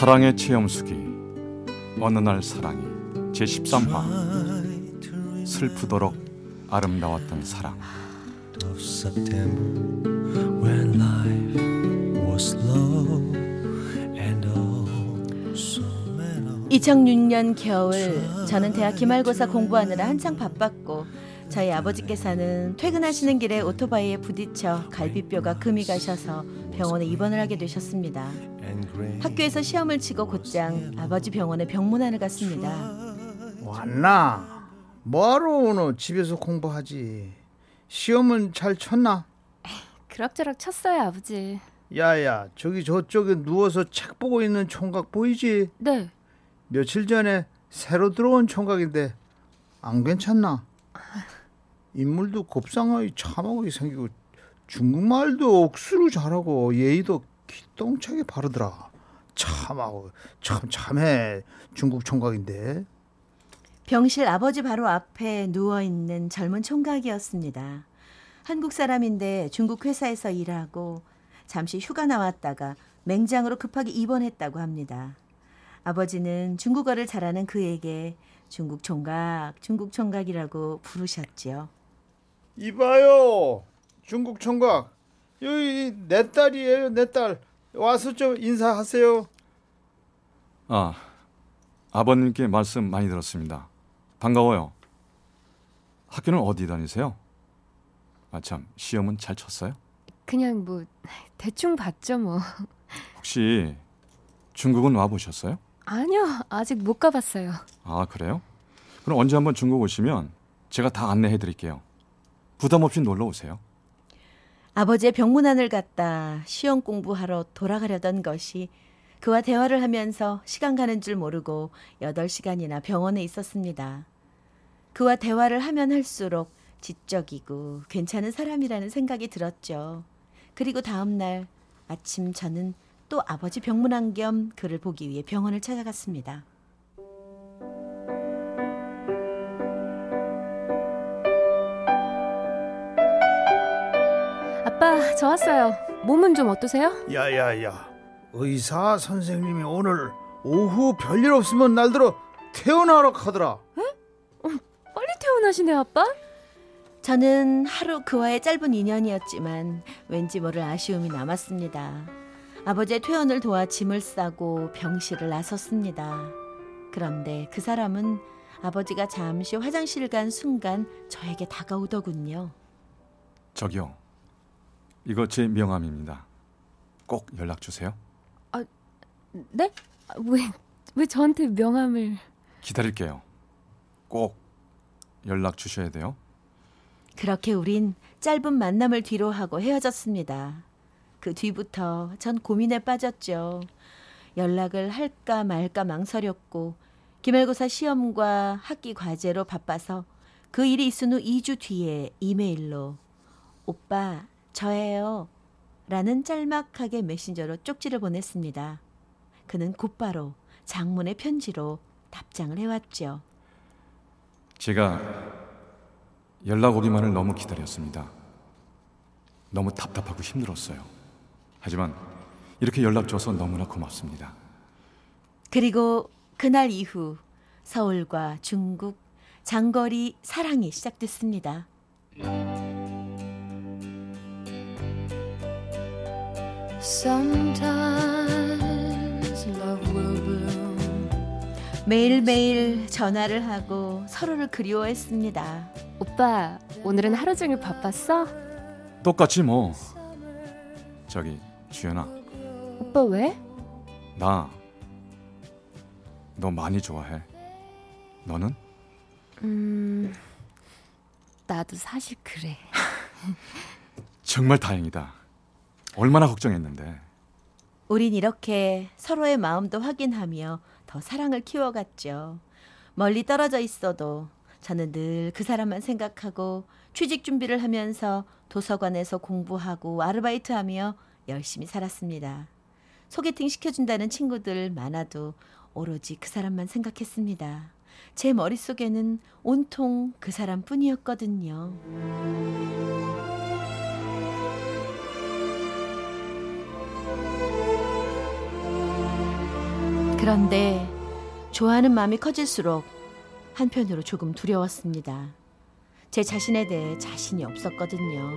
사랑의 체험수기 어느 날 사랑이 제13화 슬프도록 아름다웠던 사랑 of September when life was slow and oh so mellow. 2006년 겨울 저는 대학 기말고사 공부하느라 한창 바빴고 저희 아버지께서는 퇴근하시는 길에 오토바이에 부딪혀 갈비뼈가 금이 가셔서 병원에 입원을 하게 되셨습니다. 학교에서 시험을 치고 곧장 아버지 병원에 병문안을 갔습니다. 왔나? 뭐하러 오노? 집에서 공부하지. 시험은 잘 쳤나? 그럭저럭 쳤어요, 아버지. 야야, 저기 저쪽에 누워서 책 보고 있는 총각 보이지? 네. 며칠 전에 새로 들어온 총각인데 안 괜찮나? 인물도 곱상하게 참하게 생기고 중국말도 억수로 잘하고 예의도 기똥차게 바르더라. 참하고 참 참해 중국 총각인데. 병실 아버지 바로 앞에 누워 있는 젊은 총각이었습니다. 한국 사람인데 중국 회사에서 일하고 잠시 휴가 나왔다가 맹장으로 급하게 입원했다고 합니다. 아버지는 중국어를 잘하는 그에게 중국 총각, 중국 총각이라고 부르셨지요. 이봐요 중국 총각 여기 내 딸이에요 내 딸 와서 좀 인사하세요 아 아버님께 말씀 많이 들었습니다. 반가워요. 학교는 어디 다니세요? 아 참 시험은 잘 쳤어요? 그냥 뭐 대충 봤죠, 뭐. 혹시 중국은 와 보셨어요? 아니요, 아직 못 가봤어요. 아 그래요? 그럼 언제 한번 중국 오시면 제가 다 안내해 드릴게요. 부담 없이 놀러 오세요. 아버지의 병문안을 갔다 시험 공부하러 돌아가려던 것이 그와 대화를 하면서 시간 가는 줄 모르고 8시간이나 병원에 있었습니다. 그와 대화를 하면 할수록 지적이고 괜찮은 사람이라는 생각이 들었죠. 그리고 다음 날 아침 저는 또 아버지 병문안 겸 그를 보기 위해 병원을 찾아갔습니다. 아빠, 저 왔어요. 몸은 좀 어떠세요? 야야야 의사 선생님이 오늘 오후 별일 없으면 날들어 태어나라 하더라 빨리 퇴원하시네, 아빠? 저는 하루 그와의 짧은 인연이었지만 왠지 모를 아쉬움이 남았습니다. 아버지의 퇴원을 도와 짐을 싸고 병실을 나섰습니다. 그런데 그 사람은 아버지가 잠시 화장실 간 순간 저에게 다가오더군요. 저기요. 이거 제 명함입니다. 꼭 연락 주세요. 네? 아, 왜, 왜 저한테 명함을. 기다릴게요. 꼭 연락 주셔야 돼요. 그렇게 우린 짧은 만남을 뒤로 하고 헤어졌습니다. 그 뒤부터 전 고민에 빠졌죠. 연락을 할까 말까 망설였고 기말고사 시험과 학기 과제로 바빠서 그 일이 있은 후 2주 뒤에 이메일로 오빠 저예요 라는 짤막하게 메신저로 쪽지를 보냈습니다. 그는 곧바로 장문의 편지로 답장을 해왔죠. 제가 연락 오기만을 너무 기다렸습니다. 너무 답답하고 힘들었어요. 하지만 이렇게 연락 줘서 너무나 고맙습니다. 그리고 그날 이후 서울과 중국 장거리 사랑이 시작됐습니다. 매일매일 전화를 하고 서로를 그리워했습니다. 오빠, 오늘은 하루 종일 바빴어? 똑같이 뭐. 저기 주연아, 오빠 왜? 나 너 많이 좋아해. 너는? 음, 나도 사실 그래. 정말 다행이다. 얼마나 걱정했는데. 우린 이렇게 서로의 마음도 확인하며 더 사랑을 키워갔죠. 멀리 떨어져 있어도 저는 늘 그 사람만 생각하고 취직 준비를 하면서 도서관에서 공부하고 아르바이트하며 열심히 살았습니다. 소개팅 시켜준다는 친구들 많아도 오로지 그 사람만 생각했습니다. 제 머릿속에는 온통 그 사람 뿐이었거든요. 그런데 좋아하는 마음이 커질수록 한편으로 조금 두려웠습니다. 제 자신에 대해 자신이 없었거든요.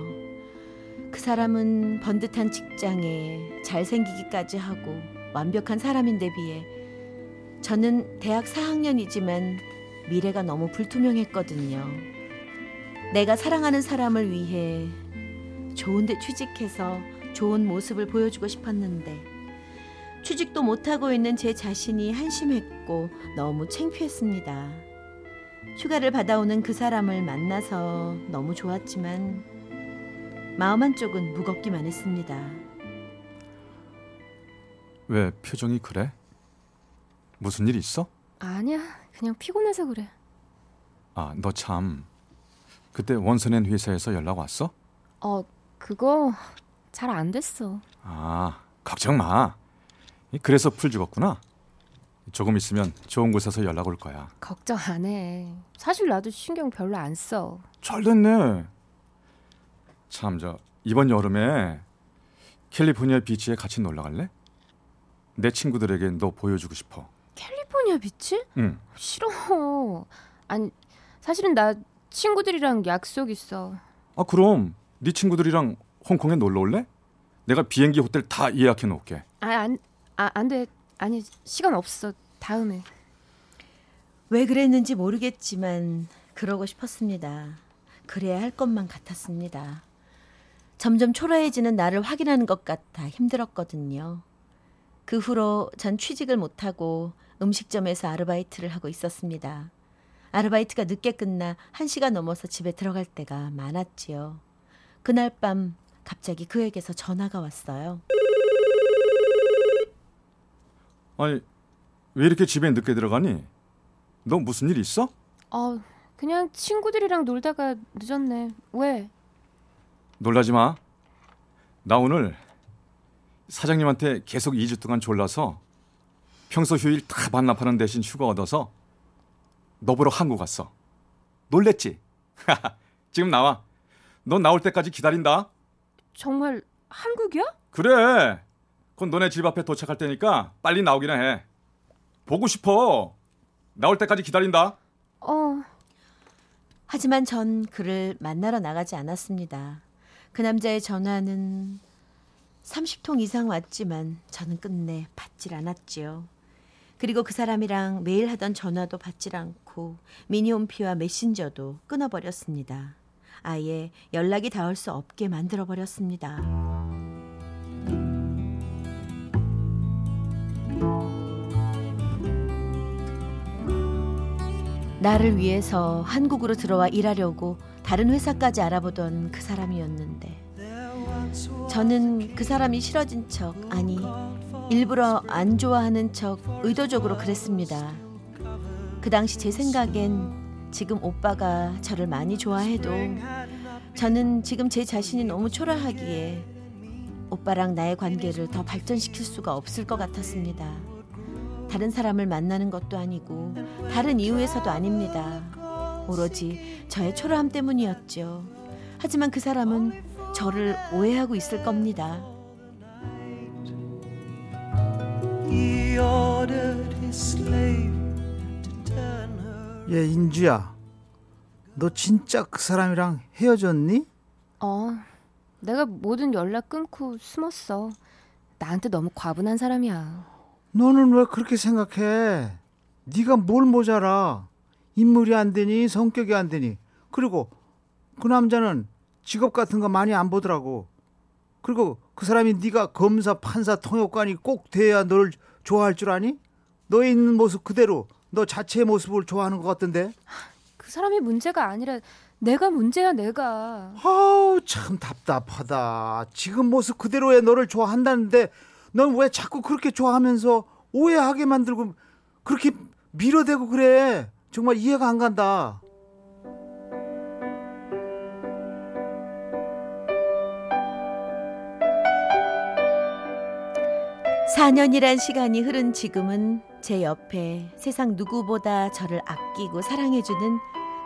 그 사람은 번듯한 직장에 잘생기기까지 하고 완벽한 사람인데 비해 저는 대학 4학년이지만 미래가 너무 불투명했거든요. 내가 사랑하는 사람을 위해 좋은 데 취직해서 좋은 모습을 보여주고 싶었는데 취직도 못하고 있는 제 자신이 한심했고 너무 창피했습니다. 휴가를 받아오는 그 사람을 만나서 너무 좋았지만 마음 한쪽은 무겁기만 했습니다. 왜 표정이 그래? 무슨 일 있어? 아니야, 그냥 피곤해서 그래. 아, 너 참. 그때 원서낸 회사에서 연락 왔어? 어, 그거 잘 안 됐어. 아, 걱정 마. 그래서 풀 죽었구나. 조금 있으면 좋은 곳에서 연락 올 거야. 걱정 안 해. 사실 나도 신경 별로 안 써. 잘 됐네. 참, 저 이번 여름에 캘리포니아 비치에 같이 놀러 갈래? 내 친구들에게 너 보여주고 싶어. 캘리포니아 비치? 응. 싫어. 아니, 사실은 나 친구들이랑 약속 있어. 아, 그럼 네 친구들이랑 홍콩에 놀러 올래? 내가 비행기 호텔 다 예약해 놓을게. 아, 안, 아, 안 돼. 아니, 시간 없어. 다음에. 왜 그랬는지 모르겠지만 그러고 싶었습니다. 그래야 할 것만 같았습니다. 점점 초라해지는 나를 확인하는 것 같아 힘들었거든요. 그 후로 전 취직을 못하고 음식점에서 아르바이트를 하고 있었습니다. 아르바이트가 늦게 끝나 1시가 넘어서 집에 들어갈 때가 많았지요. 그날 밤 갑자기 그에게서 전화가 왔어요. 아니, 왜 이렇게 집에 늦게 들어가니? 너 무슨 일 있어? 어, 그냥 친구들이랑 놀다가 늦었네. 왜? 놀라지 마. 나 오늘 사장님한테 계속 2주 동안 졸라서 평소 휴일 다 반납하는 대신 휴가 얻어서 너 보러 한국 갔어. 놀랬지? 지금 나와. 너 나올 때까지 기다린다. 정말 한국이야? 그래. 곧 너네 집 앞에 도착할 테니까 빨리 나오기나 해. 보고 싶어. 나올 때까지 기다린다. 어, 하지만 전 그를 만나러 나가지 않았습니다. 그 남자의 전화는 30통 이상 왔지만 저는 끝내 받질 않았지요. 그리고 그 사람이랑 매일 하던 전화도 받질 않고 미니홈피와 메신저도 끊어버렸습니다. 아예 연락이 닿을 수 없게 만들어 버렸습니다. 나를 위해서 한국으로 들어와 일하려고 다른 회사까지 알아보던 그 사람이었는데 저는 그 사람이 싫어진 척 아니 일부러 안 좋아하는 척 의도적으로 그랬습니다. 그 당시 제 생각엔 지금 오빠가 저를 많이 좋아해도 저는 지금 제 자신이 너무 초라하기에 오빠랑 나의 관계를 더 발전시킬 수가 없을 것 같았습니다. 다른 사람을 만나는 것도 아니고 다른 이유에서도 아닙니다. 오로지 저의 초라함 때문이었죠. 하지만 그 사람은 저를 오해하고 있을 겁니다. 얘 인주야, 너 진짜 그 사람이랑 헤어졌니? 어, 내가 모든 연락 끊고 숨었어. 나한테 너무 과분한 사람이야. 너는 왜 그렇게 생각해? 네가 뭘 모자라? 인물이 안 되니 성격이 안 되니 그리고 그 남자는 직업 같은 거 많이 안 보더라고. 그리고 그 사람이 네가 검사, 판사, 통역관이 꼭 돼야 너를 좋아할 줄 아니? 너의 있는 모습 그대로 너 자체의 모습을 좋아하는 것 같던데. 그 사람이 문제가 아니라 내가 문제야, 내가. 아우 참 답답하다. 지금 모습 그대로의 너를 좋아한다는데 넌 왜 자꾸 그렇게 좋아하면서 오해하게 만들고 그렇게 밀어대고 그래? 정말 이해가 안 간다. 사년이란 시간이 흐른 지금은 제 옆에 세상 누구보다 저를 아끼고 사랑해주는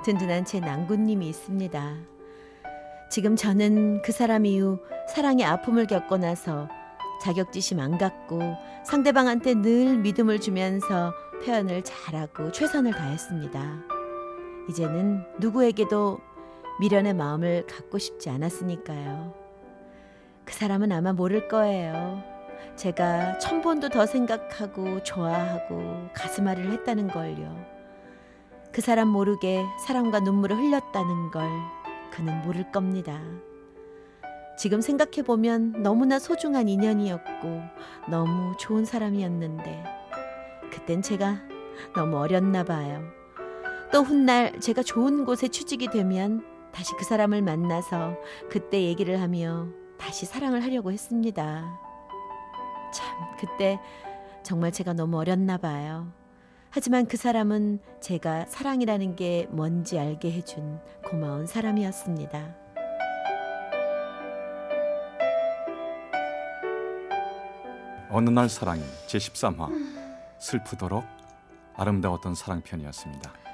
든든한 제 낭군님이 있습니다. 지금 저는 그 사람 이후 사랑의 아픔을 겪고 나서 자격지심 안 갖고 상대방한테 늘 믿음을 주면서 표현을 잘하고 최선을 다했습니다. 이제는 누구에게도 미련의 마음을 갖고 싶지 않았으니까요. 그 사람은 아마 모를 거예요. 제가 천 번도 더 생각하고 좋아하고 가슴앓이를 했다는 걸요. 그 사람 모르게 사랑과 눈물을 흘렸다는 걸 그는 모를 겁니다. 지금 생각해 보면 너무나 소중한 인연이었고 너무 좋은 사람이었는데 그땐 제가 너무 어렸나 봐요. 또 훗날 제가 좋은 곳에 취직이 되면 다시 그 사람을 만나서 그때 얘기를 하며 다시 사랑을 하려고 했습니다. 참, 그때 정말 제가 너무 어렸나 봐요. 하지만 그 사람은 제가 사랑이라는 게 뭔지 알게 해준 고마운 사람이었습니다. 어느 날 사랑이 제 13화 슬프도록 아름다웠던 사랑편이었습니다.